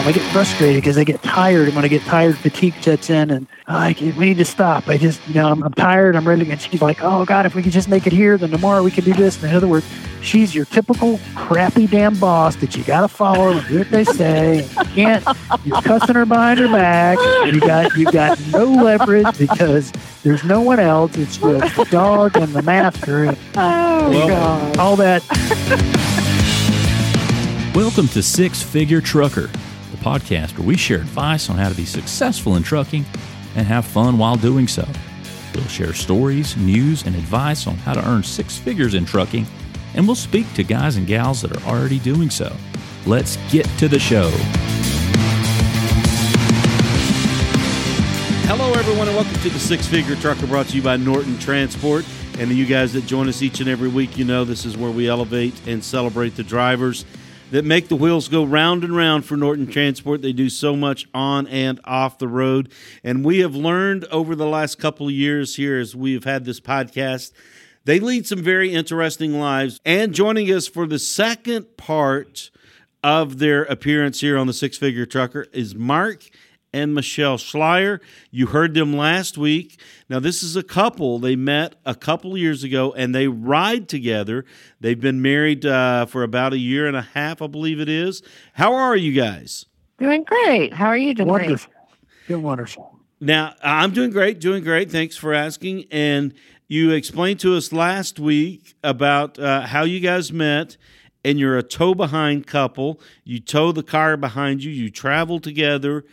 Um, I get frustrated because I get tired, and when I get tired, fatigue sets in, and I we need to stop. I just, you know, I'm, I'm tired. I'm ready. And she's like, "Oh God, if we could just make it here, then tomorrow we can do this." And in other words, she's your typical crappy damn boss that you got to follow and do what they say. And you can't. You're cussing her behind her back. And you got you got no leverage because there's no one else. It's just the dog and the master. And, oh well, God! All that. Welcome to Six Figure Trucker, the podcast where we share advice on how to be successful in trucking and have fun while doing so. We'll share stories, news, and advice on how to earn six figures in trucking, and we'll speak to guys and gals that are already doing so. Let's get to the show. Hello, everyone, and welcome to the Six Figure Trucker brought to you by Norton Transport. And you guys that join us each and every week, you know this is where we elevate and celebrate the drivers that make the wheels go round and round for Norton Transport. They do so much on and off the road. And we have learned over the last couple of years here as we have had this podcast, they lead some very interesting lives. And joining us for the second part of their appearance here on the Six Figure Trucker is Mark and Michelle Schleier. You heard them last week. Now, this is a couple. They met a couple years ago and they ride together. They've been married uh, for about a year and a half, I believe it is. How are you guys? Doing great. How are you doing? Wonderful. Doing wonderful. Now, I'm doing great, doing great. Thanks for asking. And you explained to us last week about uh, how you guys met and you're a tow behind couple. You tow the car behind you, you travel together,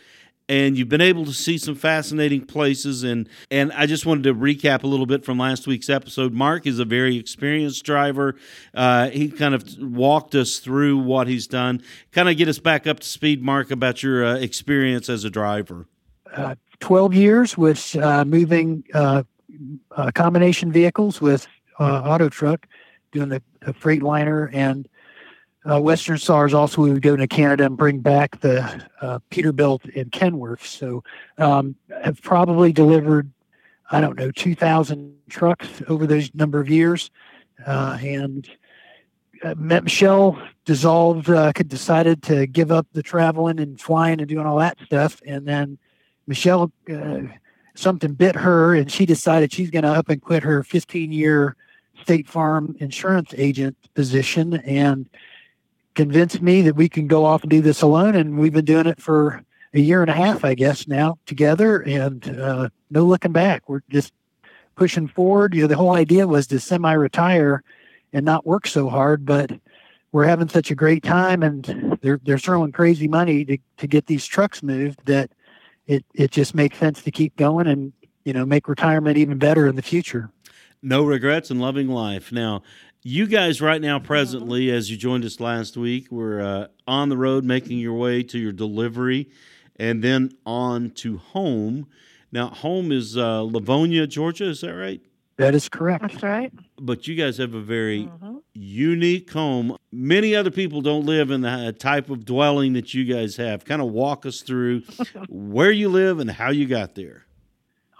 and you've been able to see some fascinating places and and I just wanted to recap a little bit from last week's episode. Mark is a very experienced driver. Uh, he kind of walked us through what he's done. Kind of get us back up to speed, Mark, about your uh, experience as a driver. Uh, Twelve years with uh, moving uh, uh, combination vehicles with auto truck, doing the, the Freightliner and uh, Western Stars also we would go to Canada and bring back the uh, Peterbilt and Kenworth. So um, have probably delivered, I don't know, 2,000 trucks over those number of years. Uh, and uh, Michelle, dissolved, uh, decided to give up the traveling and flying and doing all that stuff. And then Michelle, uh, something bit her and she decided she's going to up and quit her 15 year State Farm insurance agent position and convinced me that we can go off and do this alone. And we've been doing it for a year and a half, I guess, now together, and uh, no looking back. We're just pushing forward. You know, the whole idea was to semi-retire and not work so hard, but we're having such a great time, and they're they're throwing crazy money to to get these trucks moved that it it just makes sense to keep going and you know make retirement even better in the future. No regrets and loving life. Now, you guys right now presently as you joined us last week we're uh, on the road making your way to your delivery and then on to home. Now home is uh, lavonia georgia is that right? That is correct. That's right. But you guys have a very mm-hmm. unique home. Many other people don't live in the type of dwelling that you guys have. Kind of walk us through where you live and how you got there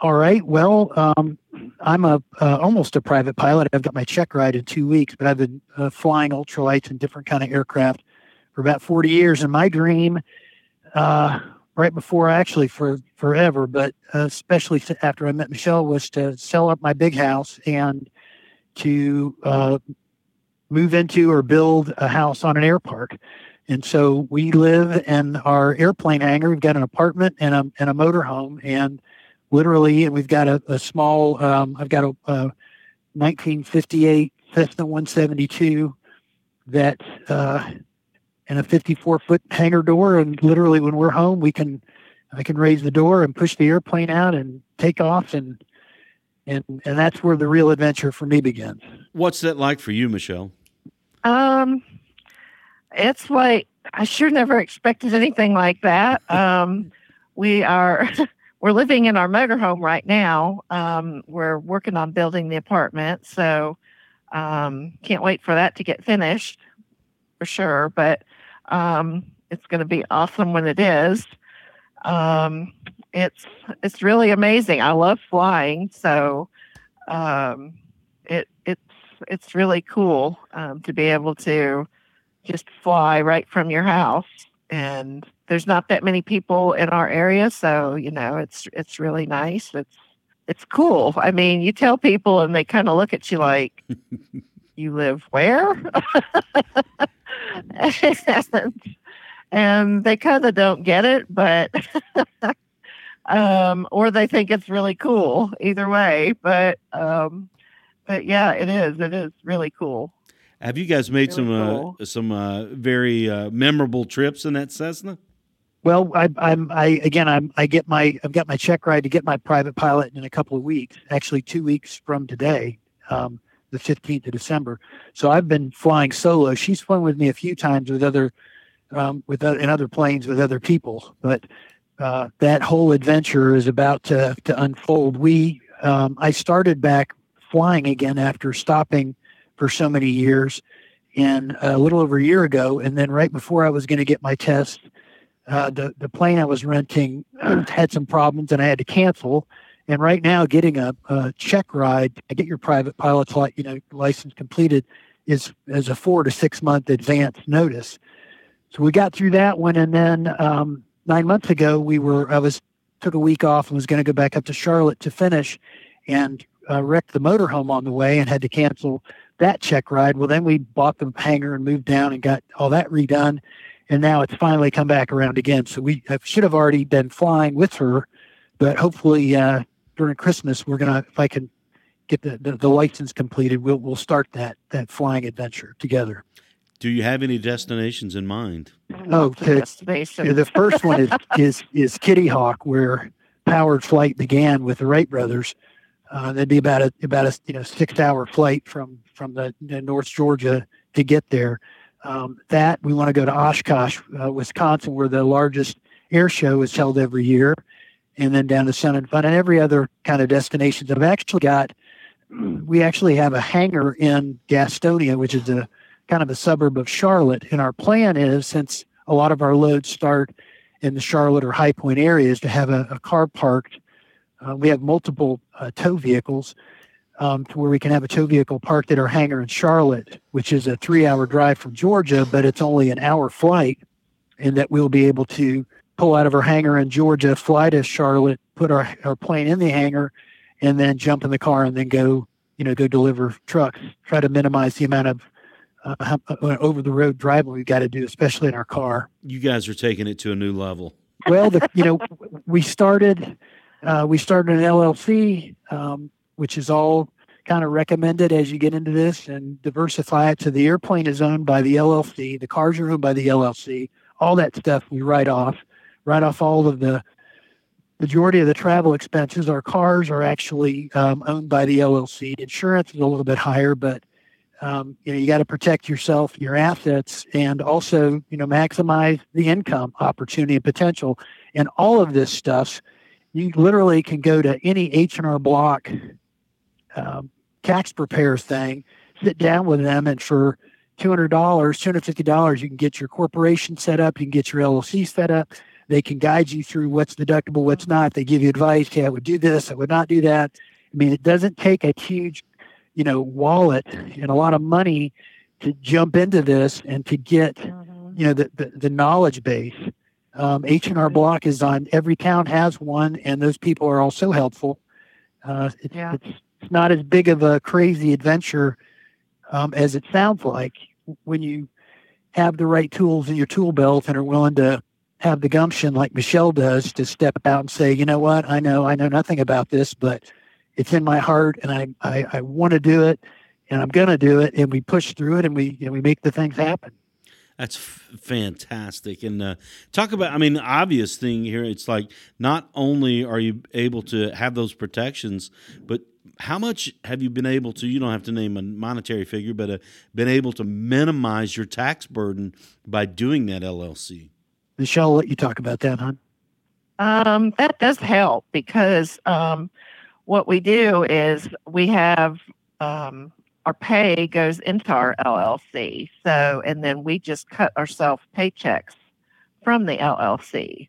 all right. Well, um, I'm a uh, almost a private pilot. I've got my check ride in two weeks, but I've been uh, flying ultralights and different kind of aircraft for about 40 years. And my dream, uh, right before actually for forever, but uh, especially after I met Michelle, was to sell up my big house and to uh, move into or build a house on an air park. And so we live in our airplane hangar. We've got an apartment and a and a motorhome and literally, and we've got a, a small, um, I've got a, a, 1958 Cessna 172 that, uh, and a 54 foot hangar door. And literally, when we're home, we can, I can raise the door and push the airplane out and take off. And, and, and that's where the real adventure for me begins. What's that like for you, Michelle? Um, it's like, I sure never expected anything like that. Um, we are we're living in our motorhome right now. Um, we're working on building the apartment, so um, can't wait for that to get finished for sure. But um, it's going to be awesome when it is. Um, it's it's really amazing. I love flying, so um, it it's it's really cool um, to be able to just fly right from your house. And there's not that many people in our area, so you know it's it's really nice. It's it's cool. I mean, you tell people and they kind of look at you like, "You live where?" and, and they kind of don't get it, but um, or they think it's really cool. Either way, but um, but yeah, it is. It is really cool. Have you guys made some cool. uh, some uh, very uh, memorable trips in that Cessna? Well, I, I'm I again I'm I get my I've got my check ride to get my private pilot in a couple of weeks. Actually, two weeks from today, um, the 15th of December. So I've been flying solo. She's flown with me a few times with other um, with other, in other planes with other people, but uh, that whole adventure is about to to unfold. We um, I started back flying again after stopping for so many years, and a little over a year ago, and then right before I was going to get my test uh, the the plane I was renting had some problems and I had to cancel. And right now, getting a, a check ride to get your private pilot's li- you know license completed is is a four to six month advance notice. So we got through that one, and then um, nine months ago, we were I was took a week off and was going to go back up to Charlotte to finish, and uh, wrecked the motorhome on the way and had to cancel that check ride. Well, then we bought the hangar and moved down and got all that redone and now it's finally come back around again. So we I should have already been flying with her, but hopefully uh, during Christmas we're gonna if I can get the, the, the license completed, we'll we'll start that that flying adventure together. Do you have any destinations in mind? Oh, Lots of destination. The first one is is is Kitty Hawk, where powered flight began with the Wright brothers. Uh, that'd be about a about a you know six hour flight from from the, the North Georgia to get there. Um, that we want to go to Oshkosh, uh, Wisconsin, where the largest air show is held every year, and then down to Sun and Fun and every other kind of destinations. I've actually got we actually have a hangar in Gastonia, which is a kind of a suburb of Charlotte, and our plan is since a lot of our loads start in the Charlotte or High Point areas to have a, a car parked. Uh, we have multiple uh, tow vehicles um, to where we can have a tow vehicle parked at our hangar in Charlotte, which is a three hour drive from Georgia, but it's only an hour flight, and that we'll be able to pull out of our hangar in Georgia, fly to Charlotte, put our, our plane in the hangar, and then jump in the car and then go, you know, go deliver trucks. Try to minimize the amount of uh, over the road driving we've got to do, especially in our car. You guys are taking it to a new level. Well, the, you know, we started uh, we started an LLC, um, which is all kind of recommended as you get into this and diversify it. So the airplane is owned by the LLC, the cars are owned by the LLC, all that stuff we write off, write off all of the majority of the travel expenses. Our cars are actually um, owned by the LLC. Insurance is a little bit higher, but um, you know you got to protect yourself, your assets, and also you know maximize the income opportunity and potential. And all of this stuff, you literally can go to any H and R Block um, tax prepare thing, sit down with them, and for two hundred dollars, two hundred fifty dollars, you can get your corporation set up, you can get your LLC set up. They can guide you through what's deductible, what's not. They give you advice. Hey, I would do this. I would not do that. I mean, it doesn't take a huge, you know, wallet and a lot of money to jump into this and to get, Mhm. you know, the, the, the knowledge base. Um, H&R Block is on every town has one, and those people are also helpful. Uh, it's, Yeah. it's, it's not as big of a crazy adventure um, as it sounds like when you have the right tools in your tool belt and are willing to have the gumption like Michelle does to step out and say, you know what, I know I know nothing about this, but it's in my heart and I, I, I want to do it and I'm going to do it. And we push through it and we, and we make the things happen. That's f- fantastic. And uh, talk about, I mean, the obvious thing here, it's like not only are you able to have those protections, but how much have you been able to, you don't have to name a monetary figure, but uh, been able to minimize your tax burden by doing that LLC? Michelle, I'll let you talk about that, hon. Um, that does help because um, what we do is we have um, our pay goes into our LLC. So, and then we just cut ourselves paychecks from the LLC.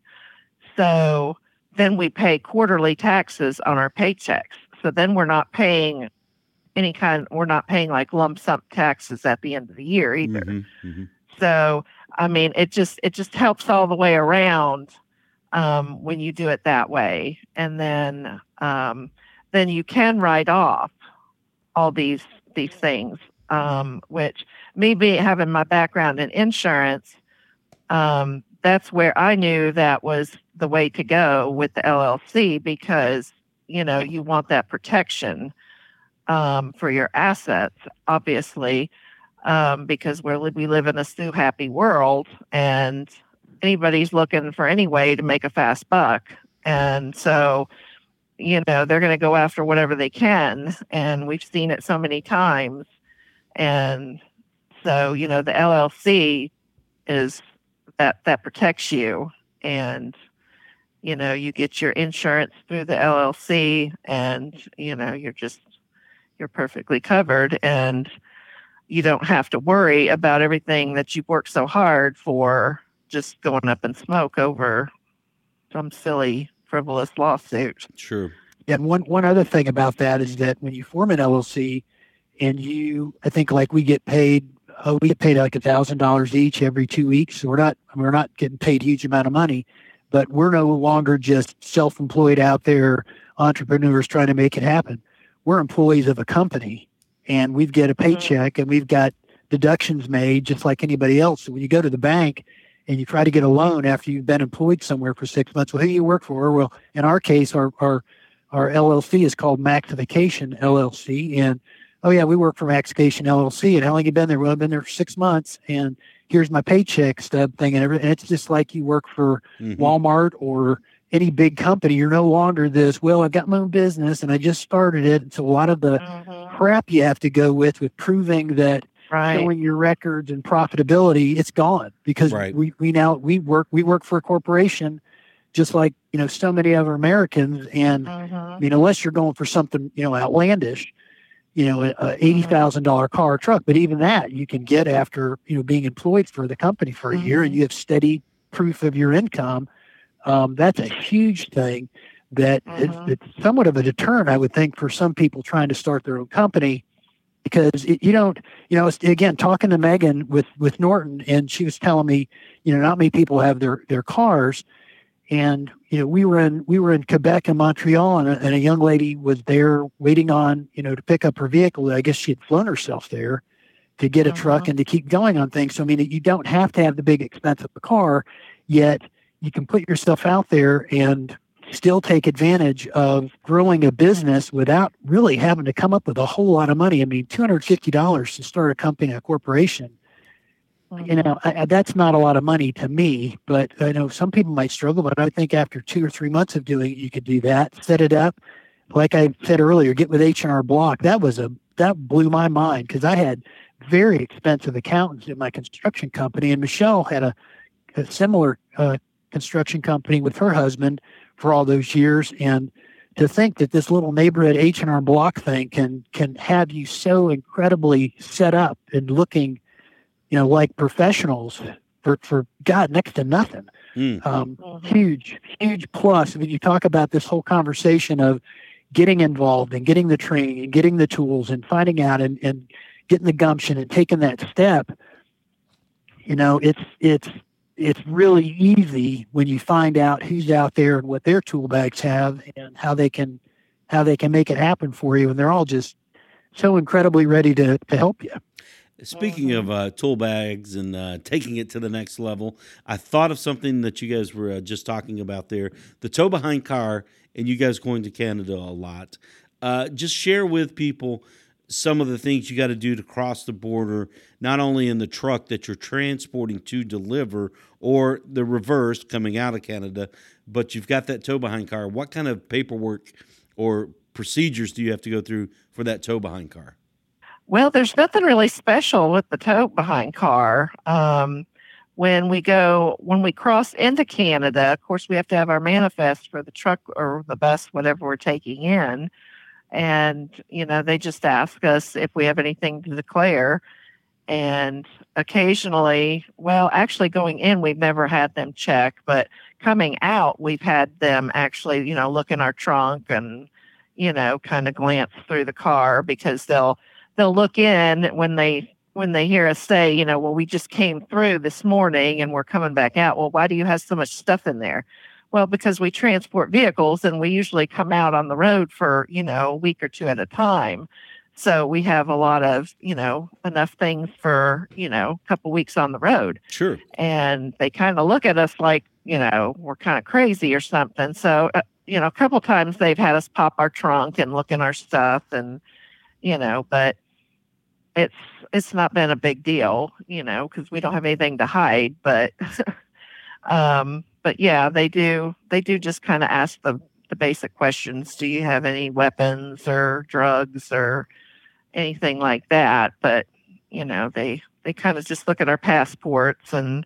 So then we pay quarterly taxes on our paychecks. So then we're not paying any kind, we're not paying like lump sum taxes at the end of the year either. Mhm, mhm. So I mean, it just it just helps all the way around um, when you do it that way, and then um, then you can write off all these these things. Um, which me being having my background in insurance, um, that's where I knew that was the way to go with the LLC because you know you want that protection um, for your assets, obviously, um, because we we live in a sue happy world and anybody's looking for any way to make a fast buck, and so you know they're going to go after whatever they can, and we've seen it so many times, and so you know the LLC is that that protects you. And you know you get your insurance through the llc and you know you're just you're perfectly covered. And you don't have to worry about everything that you've worked so hard for just going up in smoke over some silly frivolous lawsuit Sure. And one one other thing about that is that when you form an LLC, and you, I think like we get paid, oh, we get paid like a thousand dollars each every two weeks. So we're not we're not getting paid a huge amount of money, but we're no longer just self-employed out there entrepreneurs trying to make it happen. We're employees of a company, and we get a mm-hmm. paycheck, and we've got deductions made just like anybody else. So when you go to the bank and you try to get a loan after you've been employed somewhere for six months, well, who do you work for? Well, in our case, our our our LLC is called Maxification LLC, and oh yeah, we work for Maxification LLC. And how long you been there? Well, I've been there for six months, and here's my paycheck stub thing and everything. And it's just like you work for Mhm. Walmart or any big company. You're no longer this. Well, I've got my own business and I just started it. So a lot of the Mhm. crap you have to go with with proving that right showing your records and profitability, it's gone because Right. we, we now we work we work for a corporation, just like you know so many other Americans. And Mhm. I mean, unless you're going for something you know outlandish, you know, a, a eighty thousand dollar car or truck, but even that you can get after you know being employed for the company for a year and Mhm. you have steady proof of your income. Um, that's a huge thing. That it's, Mhm. it's somewhat of a deterrent, I would think, for some people trying to start their own company, because it, you don't, you know, again, talking to Megan with with Norton, and she was telling me, you know, not many people have their their cars, and you know, we were in we were in Quebec and Montreal, and a, and a young lady was there waiting on, you know, to pick up her vehicle. I guess she had flown herself there to get a truck Mhm. and to keep going on things. So I mean, you don't have to have the big expense of a car, yet you can put yourself out there and still take advantage of growing a business without really having to come up with a whole lot of money. I mean, two hundred fifty dollars to start a company, a corporation. You know, I, I- that's not a lot of money to me, but I know some people might struggle. But I think after two or three months of doing it, you could do that. Set it up, like I said earlier. Get with H and R Block. That was a that blew my mind because I had very expensive accountants in my construction company, and Michelle had a, a similar uh, construction company with her husband for all those years. And to think that this little neighborhood H and R Block thing can can have you so incredibly set up and looking, you know, like professionals for for God next to nothing. Mm. Um, Mhm. huge, huge plus. I mean, you talk about this whole conversation of getting involved and getting the training and getting the tools and finding out and, and getting the gumption and taking that step, you know, it's it's it's really easy when you find out who's out there and what their tool bags have and how they can how they can make it happen for you. And they're all just so incredibly ready to, to help you. Speaking of uh, tool bags and uh, taking it to the next level, I thought of something that you guys were uh, just talking about there the tow behind car, and you guys going to Canada a lot. Uh, just share with people some of the things you got to do to cross the border, not only in the truck that you're transporting to deliver or the reverse coming out of Canada, but you've got that tow behind car. What kind of paperwork or procedures do you have to go through for that tow behind car? Well, there's nothing really special with the tow behind car. Um, when we go, when we cross into Canada, of course, we have to have our manifest for the truck or the bus, whatever we're taking in. And, you know, they just ask us if we have anything to declare. And occasionally, well, actually going in, we've never had them check, but coming out, we've had them actually, you know, look in our trunk and, you know, kind of glance through the car because they'll, they'll look in when they when they hear us say, you know, well, we just came through this morning and we're coming back out. Well, why do you have so much stuff in there? Well, because we transport vehicles and we usually come out on the road for, you know, a week or two at a time. So we have a lot of, you know, enough things for, you know, a couple weeks on the road. Sure. And they kind of look at us like, you know, we're kind of crazy or something. So, uh, you know, a couple times they've had us pop our trunk and look in our stuff and, you know, but it's, it's not been a big deal, you know, because we don't have anything to hide. But, um, but yeah, they do. They do just kind of ask the the basic questions. Do you have any weapons or drugs or anything like that? But you know, they they kind of just look at our passports and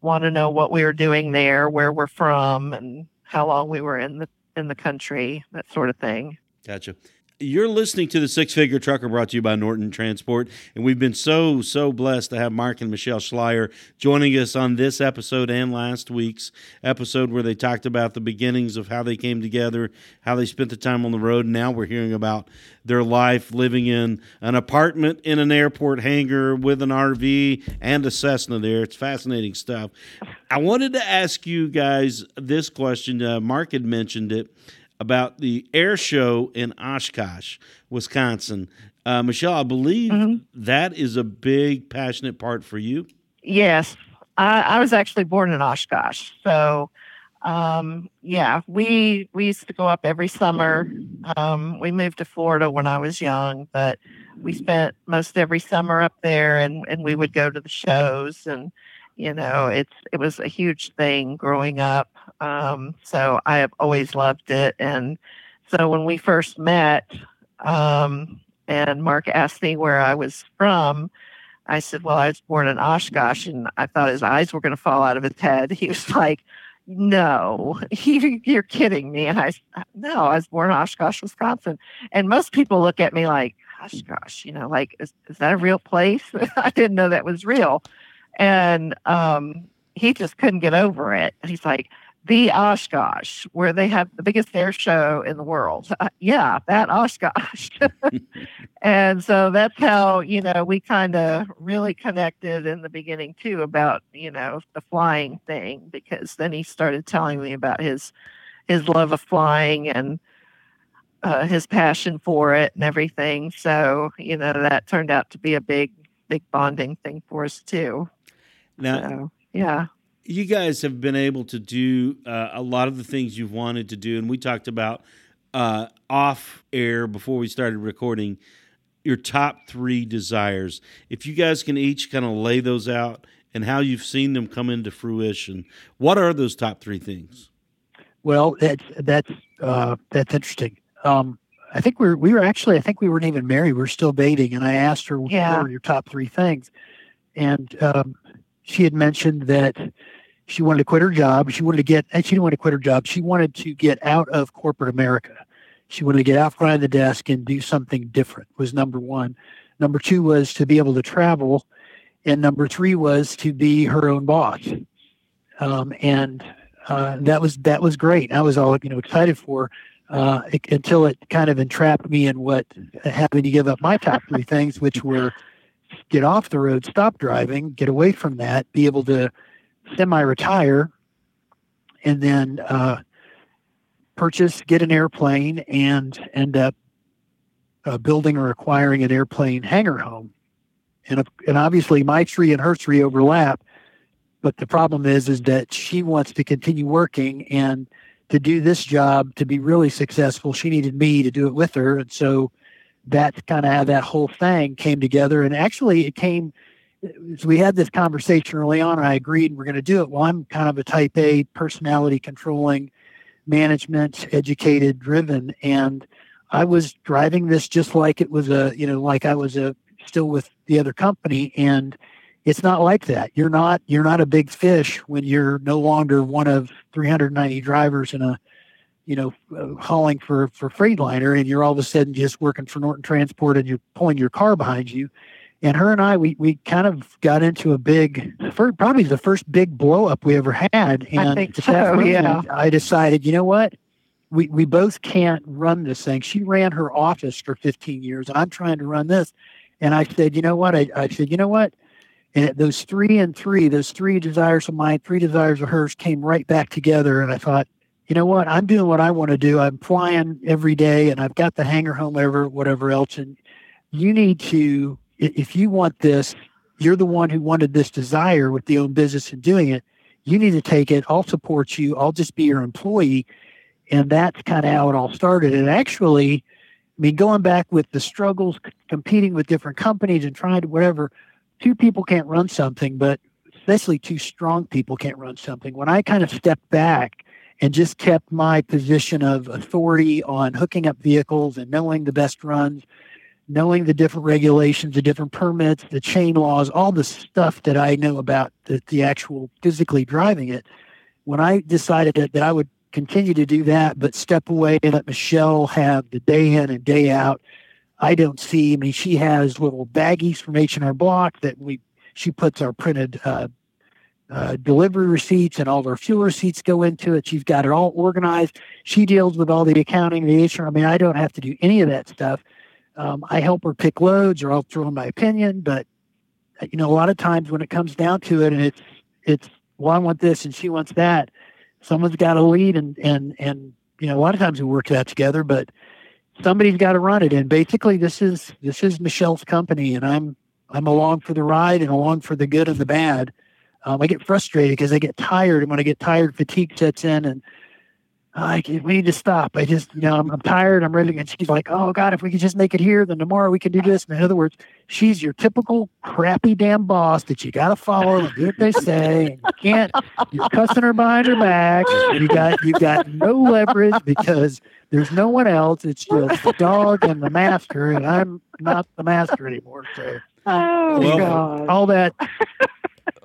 want to know what we were doing there, where we're from, and how long we were in the in the country, that sort of thing. Gotcha. You're listening to the Six Figure Trucker brought to you by Norton Transport. And we've been so, so blessed to have Mark and Michelle Schleier joining us on this episode and last week's episode where they talked about the beginnings of how they came together, how they spent the time on the road. Now we're hearing about their life living in an apartment in an airport hangar with an RV and a Cessna there. It's fascinating stuff. I wanted to ask you guys this question. Uh, Mark had mentioned it about the air show in Oshkosh, Wisconsin. Uh, Michelle, I believe mm-hmm. that is a big, passionate part for you. Yes, I, I was actually born in Oshkosh, so um, yeah, we we used to go up every summer. Um, we moved to Florida when I was young, but we spent most every summer up there, and and we would go to the shows and you know it's it was a huge thing growing up um, so i have always loved it and so when we first met um, and mark asked me where i was from i said well i was born in oshkosh and i thought his eyes were going to fall out of his head. He was like no you're kidding me and i no i was born in oshkosh wisconsin and most people look at me like oshkosh you know like is, is that a real place? I didn't know that was real and um, he just couldn't get over it. And he's like, the Oshkosh, where they have the biggest air show in the world. Uh, yeah, that Oshkosh. and so that's how, you know, we kind of really connected in the beginning too about, you know, the flying thing because then he started telling me about his his love of flying and uh, his passion for it and everything. So, you know, that turned out to be a big big bonding thing for us too. Now, so, yeah. You guys have been able to do uh, a lot of the things you've wanted to do, and we talked about uh, off air before we started recording your top three desires. If you guys can each kind of lay those out and how you've seen them come into fruition, what are those top three things? Well, that's that's uh, that's interesting. Um, I think we were we were actually I think we weren't even married. We were still dating, and I asked her yeah. what are your top three things, and um, she had mentioned that she wanted to quit her job. She wanted to get, and she didn't want to quit her job. She wanted to get out of corporate America. She wanted to get out behind the desk and do something different. Was number one. Number two was to be able to travel, and number three was to be her own boss. Um, and uh, that was that was great. I was all you know excited for uh, it, until it kind of entrapped me in what having to give up my top three things, which were get off the road, stop driving, get away from that, be able to semi-retire, and then uh, purchase, get an airplane, and end up uh, building or acquiring an airplane hangar home. And and obviously, my tree and her tree overlap. But the problem is, is that she wants to continue working and to do this job to be really successful. She needed me to do it with her, and so that's kind of how that whole thing came together. And actually, it came. So we had this conversation early on, and I agreed and we're going to do it. Well, I'm kind of a type A personality controlling, management educated, driven, and I was driving this just like it was a, you know, like I was a still with the other company, and it's not like that. You're not you're not a big fish when you're no longer one of 390 drivers in a you know, uh, hauling for for Freightliner, and you're all of a sudden just working for Norton Transport, and you're pulling your car behind you. And her and I, we we kind of got into a big, first, probably the first big blow up we ever had. And I think so, yeah. I decided, you know what, we we both can't run this thing. She ran her office for 15 years, I'm trying to run this. And I said, you know what? I, I said, you know what? And those three and three, those three desires of mine, three desires of hers came right back together. And I thought, you know what? I'm doing what I want to do. I'm flying every day and I've got the hangar home, whatever, whatever else. And you need to, if you want this, you're the one who wanted this desire with the own business and doing it. You need to take it. I'll support you. I'll just be your employee. And that's kind of how it all started. And actually, I mean, going back with the struggles, competing with different companies and trying to whatever, two people can't run something, but especially two strong people can't run something. When I kind of stepped back and just kept my position of authority on hooking up vehicles and knowing the best runs, knowing the different regulations, the different permits, the chain laws, all the stuff that I know about the, the actual physically driving it. When I decided that, that I would continue to do that, but step away and let Michelle have the day in and day out. I don't see. I mean, she has little baggies from H and R Block that we. She puts our printed uh, uh, delivery receipts and all our fuel receipts go into it. She's got it all organized. She deals with all the accounting, the HR. I mean, I don't have to do any of that stuff. Um, I help her pick loads, or I'll throw in my opinion. But you know, a lot of times when it comes down to it, and it's it's well, I want this and she wants that someone's got to lead and and and you know a lot of times we work that together but somebody's got to run it and basically this is this is michelle's company and i'm i'm along for the ride and along for the good and the bad um, i get frustrated because i get tired and when i get tired fatigue sets in and I, we need to stop. I just, you know, I'm, I'm tired. I'm ready. And she's like, oh, God, if we could just make it here, then tomorrow we can do this. And in other words, she's your typical crappy damn boss that you got to follow and do what they say. And you can't, you're cussing her behind her back. You got, you got no leverage because there's no one else. It's just the dog and the master. And I'm not the master anymore. So, Oh, Well, God. all that,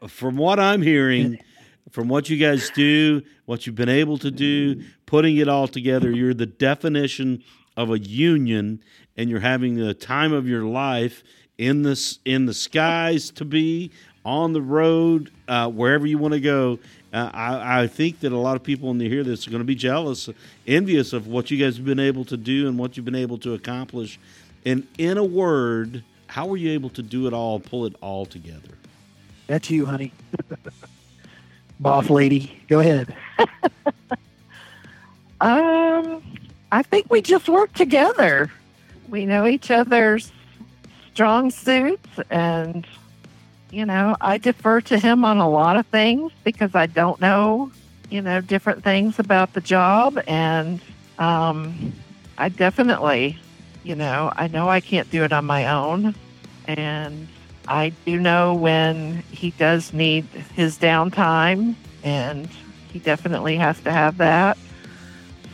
From what I'm hearing, from what you guys do, what you've been able to do, putting it all together, you're the definition of a union, and you're having the time of your life in this in the skies to be on the road, uh, wherever you want to go. Uh, I, I think that a lot of people when they hear this are going to be jealous, envious of what you guys have been able to do and what you've been able to accomplish. And in a word, how were you able to do it all, pull it all together? That's you, honey. Boss lady. Go ahead. Um, I think we just work together. We know each other's strong suits, and you know, I defer to him on a lot of things because I don't know, you know, different things about the job, and um, I definitely, you know, I know I can't do it on my own, and I do know when he does need his downtime, and he definitely has to have that.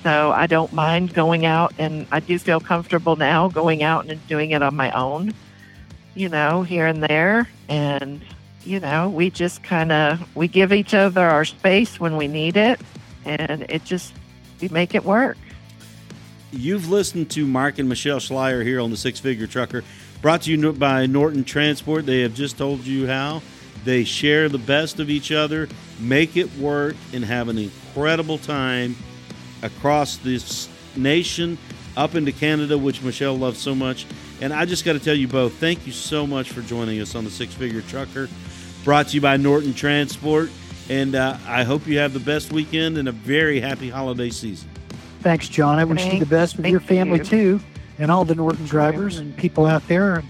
So I don't mind going out, and I do feel comfortable now going out and doing it on my own, you know, here and there. And, you know, we just kind of, we give each other our space when we need it, and it just, we make it work. You've listened to Mark and Michelle Schleier here on the Six Figure Trucker, brought to you by Norton Transport. They have just told you how they share the best of each other, make it work, and have an incredible time across this nation, up into Canada, which Michelle loves so much. And I just got to tell you both, thank you so much for joining us on the Six Figure Trucker, brought to you by Norton Transport. And uh, I hope you have the best weekend and a very happy holiday season. Thanks, John. I wish you the best with your family you. too, and all the Norton drivers and people out there.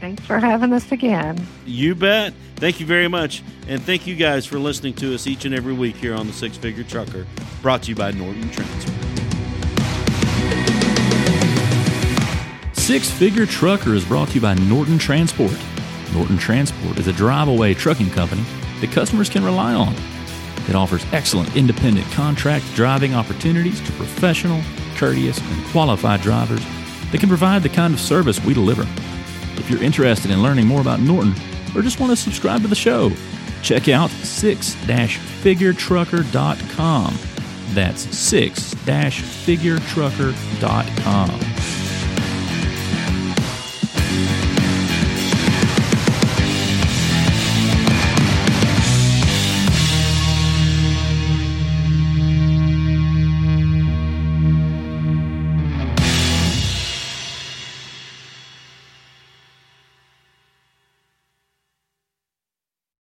Thanks for having us again. You bet. Thank you very much. And thank you guys for listening to us each and every week here on the Six Figure Trucker, brought to you by Norton Transport. Six Figure Trucker is brought to you by Norton Transport. Norton Transport is a drive away trucking company that customers can rely on. It offers excellent independent contract driving opportunities to professional, courteous, and qualified drivers that can provide the kind of service we deliver. If you're interested in learning more about Norton or just want to subscribe to the show, check out 6-figuretrucker.com. That's 6-figuretrucker.com.